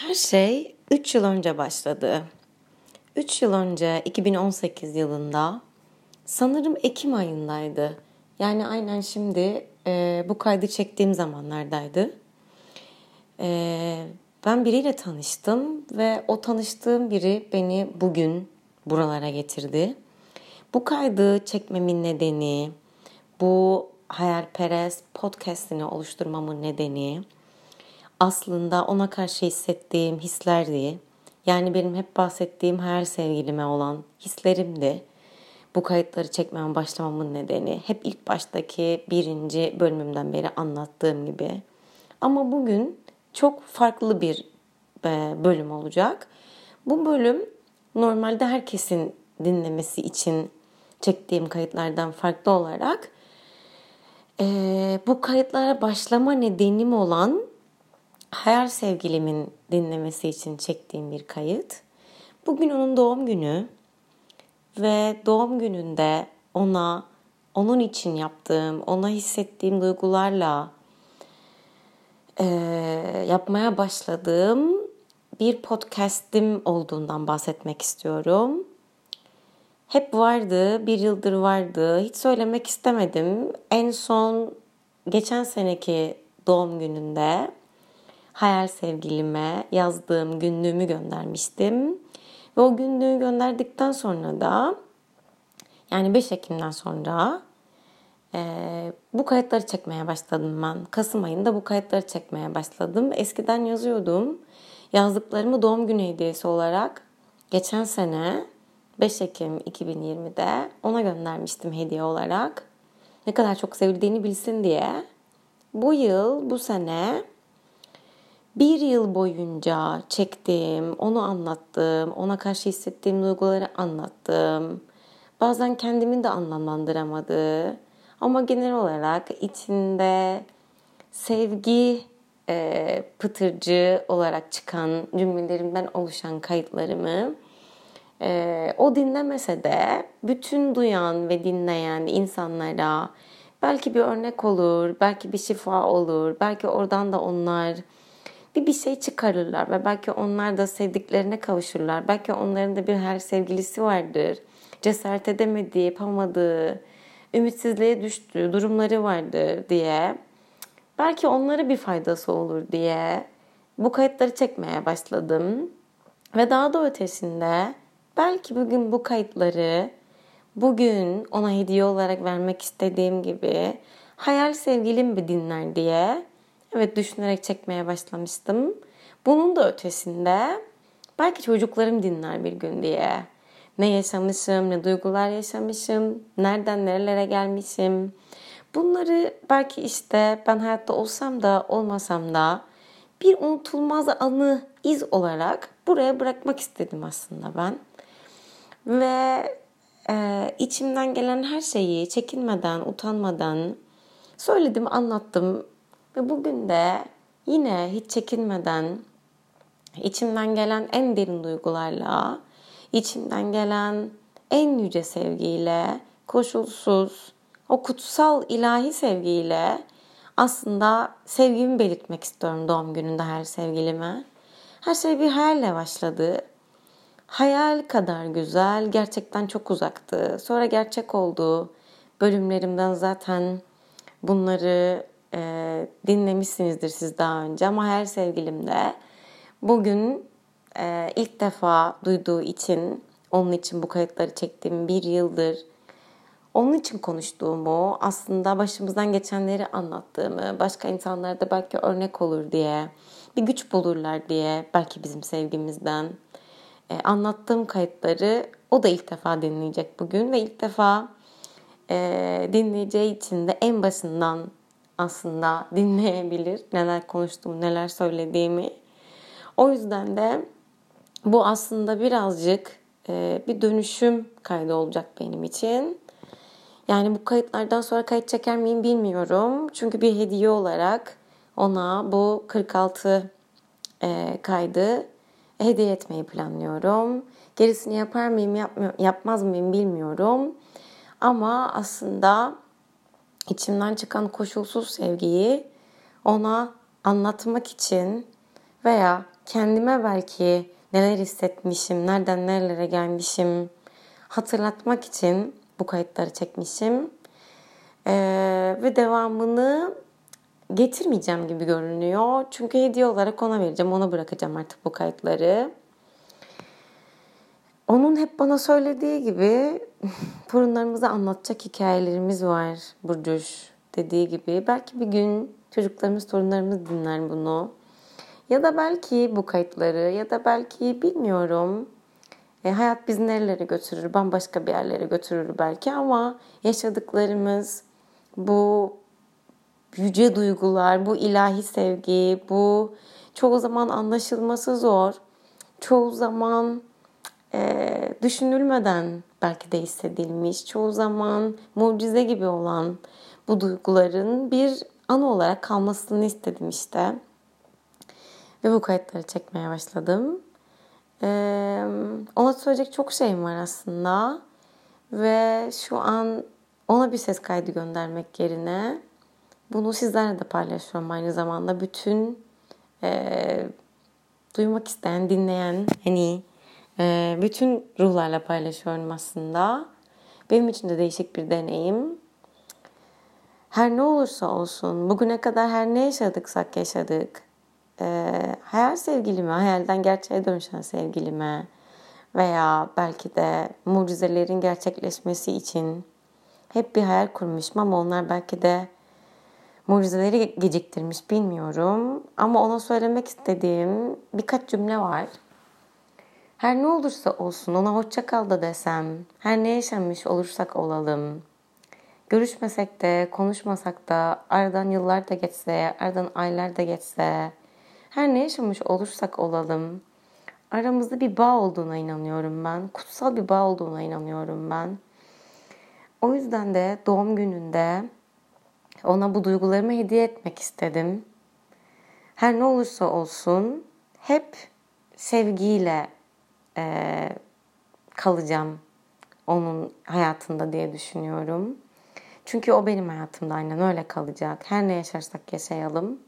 Her şey 3 yıl önce başladı. 3 yıl önce 2018 yılında sanırım Ekim ayındaydı. Yani aynen şimdi e, bu kaydı çektiğim zamanlardaydı. E, ben biriyle tanıştım ve o tanıştığım biri beni bugün buralara getirdi. Bu kaydı çekmemin nedeni, bu hayalperest podcastini oluşturmamın nedeni aslında ona karşı hissettiğim hislerdi. Yani benim hep bahsettiğim hayal sevgilime olan hislerimdi. Bu kayıtları çekmeme başlamamın nedeni hep ilk baştaki birinci bölümümden beri anlattığım gibi. Ama bugün çok farklı bir e, bölüm olacak. Bu bölüm normalde herkesin dinlemesi için çektiğim kayıtlardan farklı olarak e, bu kayıtlara başlama nedenim olan hayal sevgilimin dinlemesi için çektiğim bir kayıt. Bugün onun doğum günü ve doğum gününde ona onun için yaptığım, ona hissettiğim duygularla e, yapmaya başladığım bir podcast'im olduğundan bahsetmek istiyorum. Hep vardı, bir yıldır vardı. Hiç söylemek istemedim. En son geçen seneki doğum gününde hayal sevgilime yazdığım günlüğümü göndermiştim. Ve o günlüğü gönderdikten sonra da yani 5 Ekim'den sonra e, bu kayıtları çekmeye başladım ben. Kasım ayında bu kayıtları çekmeye başladım. Eskiden yazıyordum. Yazdıklarımı doğum günü hediyesi olarak geçen sene 5 Ekim 2020'de ona göndermiştim hediye olarak. Ne kadar çok sevildiğini bilsin diye. Bu yıl, bu sene bir yıl boyunca çektiğim, onu anlattığım, ona karşı hissettiğim duyguları anlattım. Bazen kendimin de anlamlandıramadığı ama genel olarak içinde sevgi e, pıtırcı olarak çıkan cümlelerimden oluşan kayıtlarımı e, o dinlemese de bütün duyan ve dinleyen insanlara belki bir örnek olur, belki bir şifa olur, belki oradan da onlar bir bir şey çıkarırlar ve belki onlar da sevdiklerine kavuşurlar. Belki onların da bir her sevgilisi vardır. Cesaret edemediği, yapamadığı, ümitsizliğe düştüğü durumları vardır diye. Belki onlara bir faydası olur diye bu kayıtları çekmeye başladım. Ve daha da ötesinde belki bugün bu kayıtları bugün ona hediye olarak vermek istediğim gibi hayal sevgilim bir dinler diye Evet düşünerek çekmeye başlamıştım. Bunun da ötesinde belki çocuklarım dinler bir gün diye. Ne yaşamışım, ne duygular yaşamışım, nereden nerelere gelmişim. Bunları belki işte ben hayatta olsam da olmasam da bir unutulmaz anı, iz olarak buraya bırakmak istedim aslında ben. Ve e, içimden gelen her şeyi çekinmeden, utanmadan söyledim, anlattım. Ve bugün de yine hiç çekinmeden içimden gelen en derin duygularla, içimden gelen en yüce sevgiyle, koşulsuz, o kutsal ilahi sevgiyle aslında sevgimi belirtmek istiyorum doğum gününde her sevgilime. Her şey bir hayalle başladı. Hayal kadar güzel, gerçekten çok uzaktı. Sonra gerçek oldu. Bölümlerimden zaten bunları e, dinlemişsinizdir siz daha önce ama her sevgilim de bugün e, ilk defa duyduğu için onun için bu kayıtları çektiğim bir yıldır onun için konuştuğumu, aslında başımızdan geçenleri anlattığımı, başka insanlara da belki örnek olur diye, bir güç bulurlar diye belki bizim sevgimizden e, anlattığım kayıtları o da ilk defa dinleyecek bugün ve ilk defa e, dinleyeceği için de en başından aslında dinleyebilir. Neler konuştuğumu, neler söylediğimi. O yüzden de bu aslında birazcık e, bir dönüşüm kaydı olacak benim için. Yani bu kayıtlardan sonra kayıt çeker miyim bilmiyorum. Çünkü bir hediye olarak ona bu 46 e, kaydı hediye etmeyi planlıyorum. Gerisini yapar mıyım, yapmaz mıyım bilmiyorum. Ama aslında içimden çıkan koşulsuz sevgiyi ona anlatmak için veya kendime belki neler hissetmişim, nereden nerelere gelmişim hatırlatmak için bu kayıtları çekmişim. Ee, ve devamını getirmeyeceğim gibi görünüyor. Çünkü hediye olarak ona vereceğim. Ona bırakacağım artık bu kayıtları. Onun hep bana söylediği gibi torunlarımıza anlatacak hikayelerimiz var Burcuş dediği gibi. Belki bir gün çocuklarımız, torunlarımız dinler bunu. Ya da belki bu kayıtları ya da belki bilmiyorum. E, hayat bizi nerelere götürür, bambaşka bir yerlere götürür belki ama yaşadıklarımız, bu yüce duygular, bu ilahi sevgi, bu çoğu zaman anlaşılması zor, çoğu zaman e, düşünülmeden belki de hissedilmiş, çoğu zaman mucize gibi olan bu duyguların bir anı olarak kalmasını istedim işte. Ve bu kayıtları çekmeye başladım. Ee, ona söyleyecek çok şeyim var aslında. Ve şu an ona bir ses kaydı göndermek yerine bunu sizlerle de paylaşıyorum aynı zamanda. Bütün e, duymak isteyen, dinleyen, hani e, bütün ruhlarla paylaşıyorum aslında. Benim için de değişik bir deneyim. Her ne olursa olsun, bugüne kadar her ne yaşadıksak yaşadık. E, hayal sevgilime, hayalden gerçeğe dönüşen sevgilime veya belki de mucizelerin gerçekleşmesi için hep bir hayal kurmuşum ama onlar belki de mucizeleri geciktirmiş bilmiyorum. Ama ona söylemek istediğim birkaç cümle var. Her ne olursa olsun ona hoşça kal da desem, her ne yaşanmış olursak olalım. Görüşmesek de, konuşmasak da, aradan yıllar da geçse, aradan aylar da geçse, her ne yaşamış olursak olalım, aramızda bir bağ olduğuna inanıyorum ben. Kutsal bir bağ olduğuna inanıyorum ben. O yüzden de doğum gününde ona bu duygularımı hediye etmek istedim. Her ne olursa olsun hep sevgiyle e, kalacağım onun hayatında diye düşünüyorum. Çünkü o benim hayatımda aynen öyle kalacak. Her ne yaşarsak yaşayalım.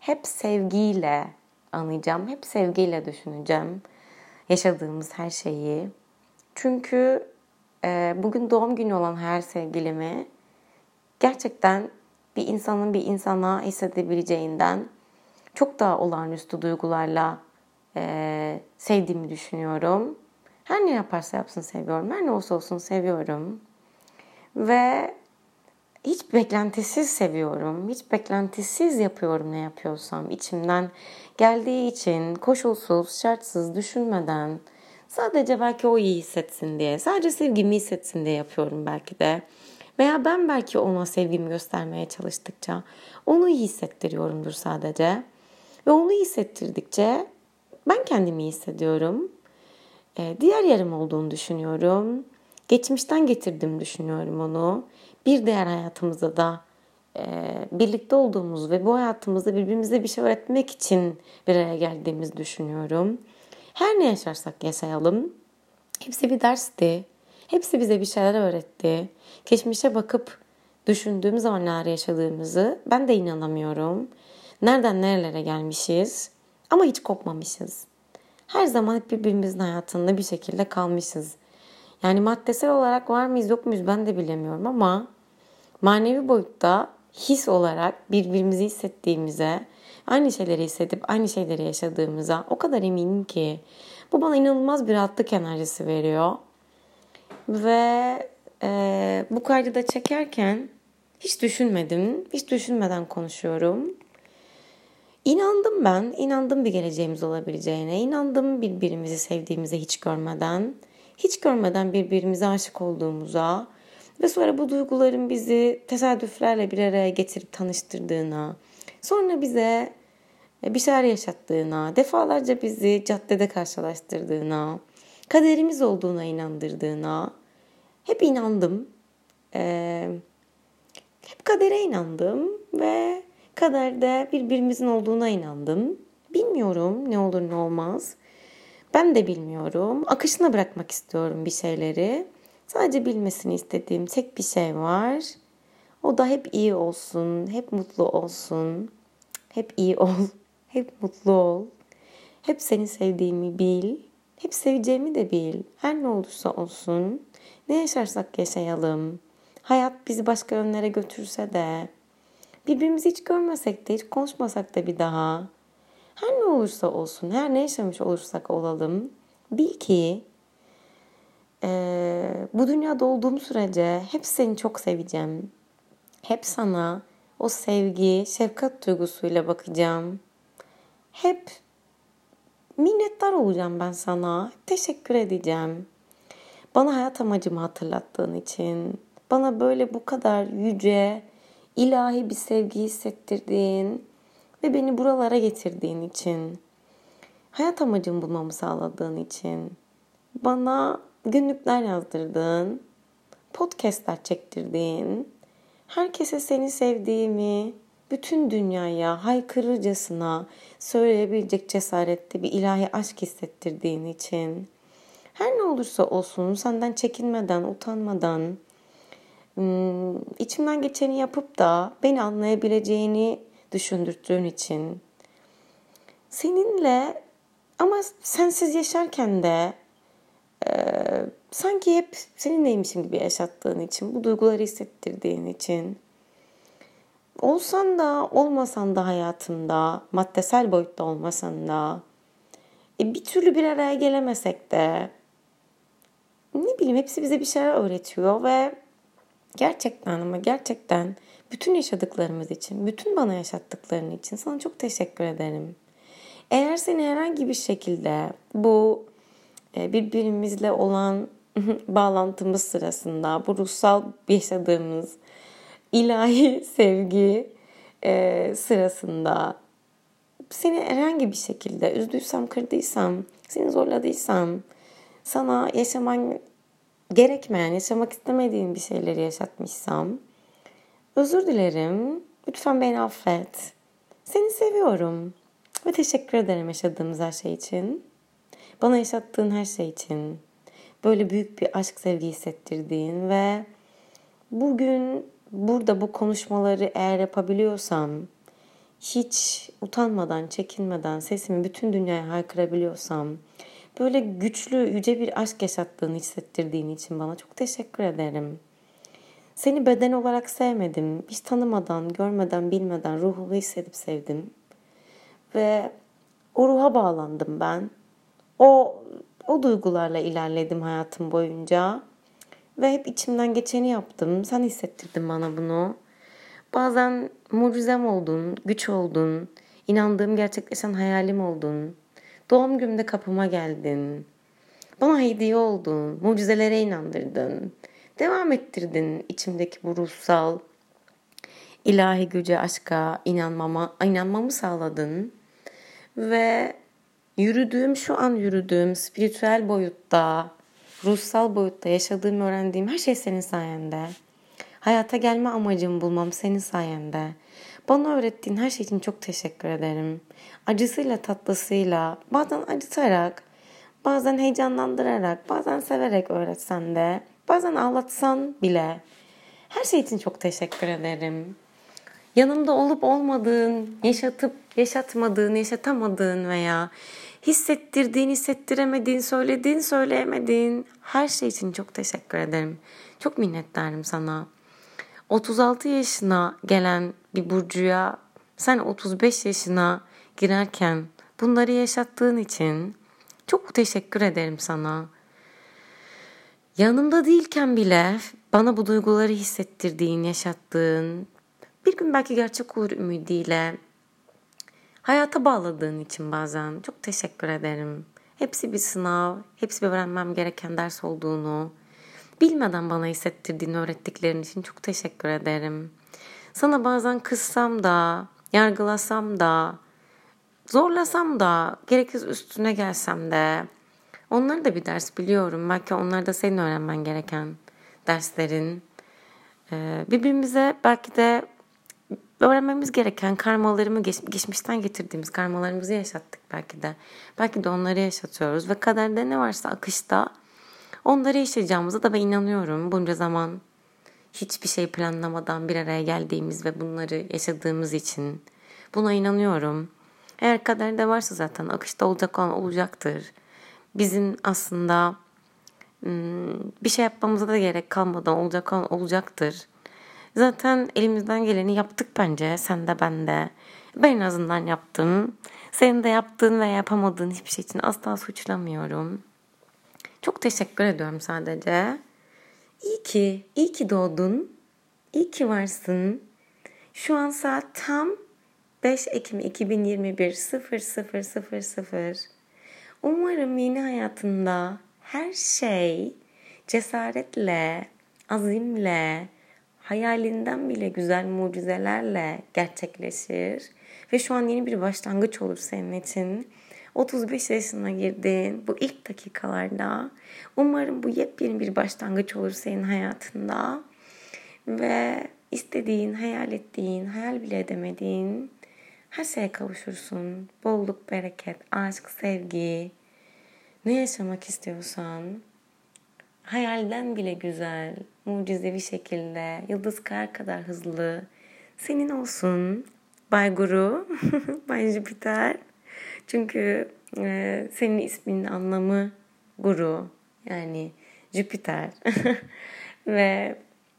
Hep sevgiyle anlayacağım. Hep sevgiyle düşüneceğim. Yaşadığımız her şeyi. Çünkü e, bugün doğum günü olan her sevgilimi gerçekten bir insanın bir insana hissedebileceğinden çok daha olağanüstü duygularla e, sevdiğimi düşünüyorum. Her ne yaparsa yapsın seviyorum. Her ne olsa olsun seviyorum. Ve hiç beklentisiz seviyorum. Hiç beklentisiz yapıyorum ne yapıyorsam. içimden geldiği için koşulsuz, şartsız, düşünmeden sadece belki o iyi hissetsin diye, sadece sevgimi hissetsin diye yapıyorum belki de. Veya ben belki ona sevgimi göstermeye çalıştıkça onu iyi hissettiriyorumdur sadece. Ve onu hissettirdikçe ben kendimi iyi hissediyorum. Ee, diğer yarım olduğunu düşünüyorum. Geçmişten getirdim düşünüyorum onu. Bir diğer hayatımızda da e, birlikte olduğumuz ve bu hayatımızda birbirimize bir şey öğretmek için bir araya geldiğimizi düşünüyorum. Her ne yaşarsak yaşayalım. Hepsi bir dersti. Hepsi bize bir şeyler öğretti. Geçmişe bakıp düşündüğüm zaman yaşadığımızı ben de inanamıyorum. Nereden nerelere gelmişiz ama hiç kopmamışız. Her zaman hep birbirimizin hayatında bir şekilde kalmışız. Yani maddesel olarak var mıyız yok muyuz ben de bilemiyorum ama manevi boyutta his olarak birbirimizi hissettiğimize, aynı şeyleri hissedip aynı şeyleri yaşadığımıza o kadar eminim ki bu bana inanılmaz bir rahatlık enerjisi veriyor. Ve e, bu kaydı da çekerken hiç düşünmedim, hiç düşünmeden konuşuyorum. İnandım ben, inandım bir geleceğimiz olabileceğine, inandım birbirimizi sevdiğimize hiç görmeden, hiç görmeden birbirimize aşık olduğumuza ve sonra bu duyguların bizi tesadüflerle bir araya getirip tanıştırdığına, sonra bize bir şeyler yaşattığına, defalarca bizi caddede karşılaştırdığına, kaderimiz olduğuna inandırdığına hep inandım. Ee, hep kadere inandım ve kaderde birbirimizin olduğuna inandım. Bilmiyorum ne olur ne olmaz. Ben de bilmiyorum. Akışına bırakmak istiyorum bir şeyleri. Sadece bilmesini istediğim tek bir şey var. O da hep iyi olsun, hep mutlu olsun. Hep iyi ol, hep mutlu ol. Hep seni sevdiğimi bil. Hep seveceğimi de bil. Her ne olursa olsun. Ne yaşarsak yaşayalım. Hayat bizi başka yönlere götürse de. Birbirimizi hiç görmesek de hiç konuşmasak da bir daha. Her ne olursa olsun, her ne yaşamış olursak olalım. Bil ki e, bu dünyada olduğum sürece hep seni çok seveceğim. Hep sana o sevgi, şefkat duygusuyla bakacağım. Hep minnettar olacağım ben sana. Teşekkür edeceğim. Bana hayat amacımı hatırlattığın için, bana böyle bu kadar yüce, ilahi bir sevgi hissettirdiğin ve beni buralara getirdiğin için, hayat amacımı bulmamı sağladığın için, bana günlükler yazdırdığın, podcastler çektirdiğin, herkese seni sevdiğimi, bütün dünyaya haykırırcasına söyleyebilecek cesarette bir ilahi aşk hissettirdiğin için her ne olursa olsun senden çekinmeden, utanmadan içimden geçeni yapıp da beni anlayabileceğini düşündürttüğün için. Seninle ama sensiz yaşarken de e, sanki hep seninleymişim gibi yaşattığın için, bu duyguları hissettirdiğin için. Olsan da olmasan da hayatımda, maddesel boyutta olmasan da e, bir türlü bir araya gelemesek de ne bileyim hepsi bize bir şeyler öğretiyor ve gerçekten ama gerçekten bütün yaşadıklarımız için, bütün bana yaşattıkların için sana çok teşekkür ederim. Eğer seni herhangi bir şekilde bu e, birbirimizle olan bağlantımız sırasında, bu ruhsal yaşadığımız ilahi sevgi e, sırasında seni herhangi bir şekilde üzdüysem, kırdıysam, seni zorladıysam, sana yaşaman gerekmeyen, yaşamak istemediğin bir şeyleri yaşatmışsam özür dilerim. Lütfen beni affet. Seni seviyorum. Ve teşekkür ederim yaşadığımız her şey için. Bana yaşattığın her şey için. Böyle büyük bir aşk sevgi hissettirdiğin ve bugün burada bu konuşmaları eğer yapabiliyorsam hiç utanmadan, çekinmeden sesimi bütün dünyaya haykırabiliyorsam böyle güçlü, yüce bir aşk yaşattığını hissettirdiğin için bana çok teşekkür ederim. Seni beden olarak sevmedim. Hiç tanımadan, görmeden, bilmeden ruhunu hissedip sevdim. Ve o ruha bağlandım ben. O o duygularla ilerledim hayatım boyunca. Ve hep içimden geçeni yaptım. Sen hissettirdin bana bunu. Bazen mucizem oldun, güç oldun. inandığım gerçekleşen hayalim oldun. Doğum günümde kapıma geldin. Bana hediye oldun. Mucizelere inandırdın. Devam ettirdin içimdeki bu ruhsal ilahi güce, aşka inanmama, inanmamı sağladın. Ve yürüdüğüm, şu an yürüdüğüm spiritüel boyutta, ruhsal boyutta yaşadığım, öğrendiğim her şey senin sayende. Hayata gelme amacımı bulmam senin sayende. Bana öğrettiğin her şey için çok teşekkür ederim. Acısıyla tatlısıyla, bazen acıtarak, bazen heyecanlandırarak, bazen severek öğretsen de, bazen ağlatsan bile. Her şey için çok teşekkür ederim. Yanımda olup olmadığın, yaşatıp yaşatmadığın, yaşatamadığın veya hissettirdiğin, hissettiremediğin, söylediğin, söyleyemediğin her şey için çok teşekkür ederim. Çok minnettarım sana. 36 yaşına gelen bir Burcu'ya sen 35 yaşına girerken bunları yaşattığın için çok teşekkür ederim sana. Yanımda değilken bile bana bu duyguları hissettirdiğin, yaşattığın, bir gün belki gerçek olur ümidiyle hayata bağladığın için bazen çok teşekkür ederim. Hepsi bir sınav, hepsi bir öğrenmem gereken ders olduğunu, bilmeden bana hissettirdiğini öğrettiklerin için çok teşekkür ederim. Sana bazen kızsam da, yargılasam da, zorlasam da, gerekirse üstüne gelsem de, onları da bir ders biliyorum. Belki onlar da senin öğrenmen gereken derslerin. Ee, birbirimize belki de öğrenmemiz gereken karmalarımı geç, geçmişten getirdiğimiz karmalarımızı yaşattık belki de. Belki de onları yaşatıyoruz ve kaderde ne varsa akışta onları yaşayacağımıza da ben inanıyorum. Bunca zaman hiçbir şey planlamadan bir araya geldiğimiz ve bunları yaşadığımız için buna inanıyorum. Eğer kaderde varsa zaten akışta olacak olan olacaktır. Bizim aslında hmm, bir şey yapmamıza da gerek kalmadan olacak olan olacaktır. Zaten elimizden geleni yaptık bence. Sen de ben de. Ben en azından yaptım. Senin de yaptığın ve yapamadığın hiçbir şey için asla suçlamıyorum. Çok teşekkür ediyorum sadece. İyi ki, iyi ki doğdun. İyi ki varsın. Şu an saat tam 5 Ekim 2021 0000. Umarım yeni hayatında her şey cesaretle, azimle, hayalinden bile güzel mucizelerle gerçekleşir. Ve şu an yeni bir başlangıç olur senin için. 35 yaşına girdin bu ilk dakikalarda. Umarım bu yepyeni bir başlangıç olur senin hayatında. Ve istediğin, hayal ettiğin, hayal bile edemediğin her şeye kavuşursun. Bolluk, bereket, aşk, sevgi. Ne yaşamak istiyorsan hayalden bile güzel, mucizevi şekilde, yıldız kar kadar hızlı senin olsun. Bay Guru, Bay Jüpiter. Çünkü e, senin isminin anlamı Guru. Yani Jüpiter. Ve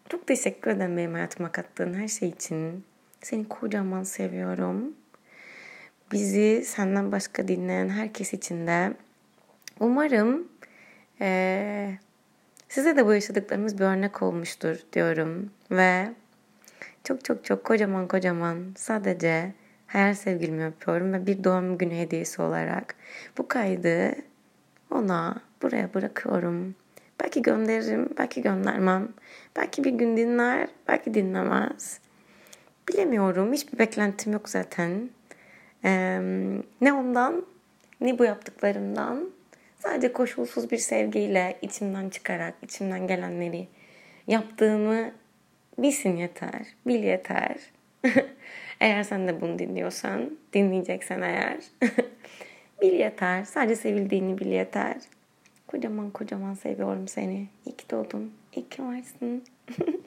çok teşekkür ederim benim hayatıma kattığın her şey için. Seni kocaman seviyorum. Bizi senden başka dinleyen herkes için de umarım e, size de bu yaşadıklarımız bir örnek olmuştur diyorum. Ve çok çok çok kocaman kocaman sadece hayal sevgilimi öpüyorum ve bir doğum günü hediyesi olarak bu kaydı ona buraya bırakıyorum. Belki gönderirim, belki göndermem. Belki bir gün dinler, belki dinlemez. Bilemiyorum. Hiçbir beklentim yok zaten. Ee, ne ondan ne bu yaptıklarımdan. Sadece koşulsuz bir sevgiyle içimden çıkarak, içimden gelenleri yaptığımı bilsin yeter. Bil yeter. eğer sen de bunu dinliyorsan, dinleyeceksen eğer. bil yeter. Sadece sevildiğini bil yeter. Kocaman kocaman seviyorum seni. İyi ki doğdun. İyi ki varsın.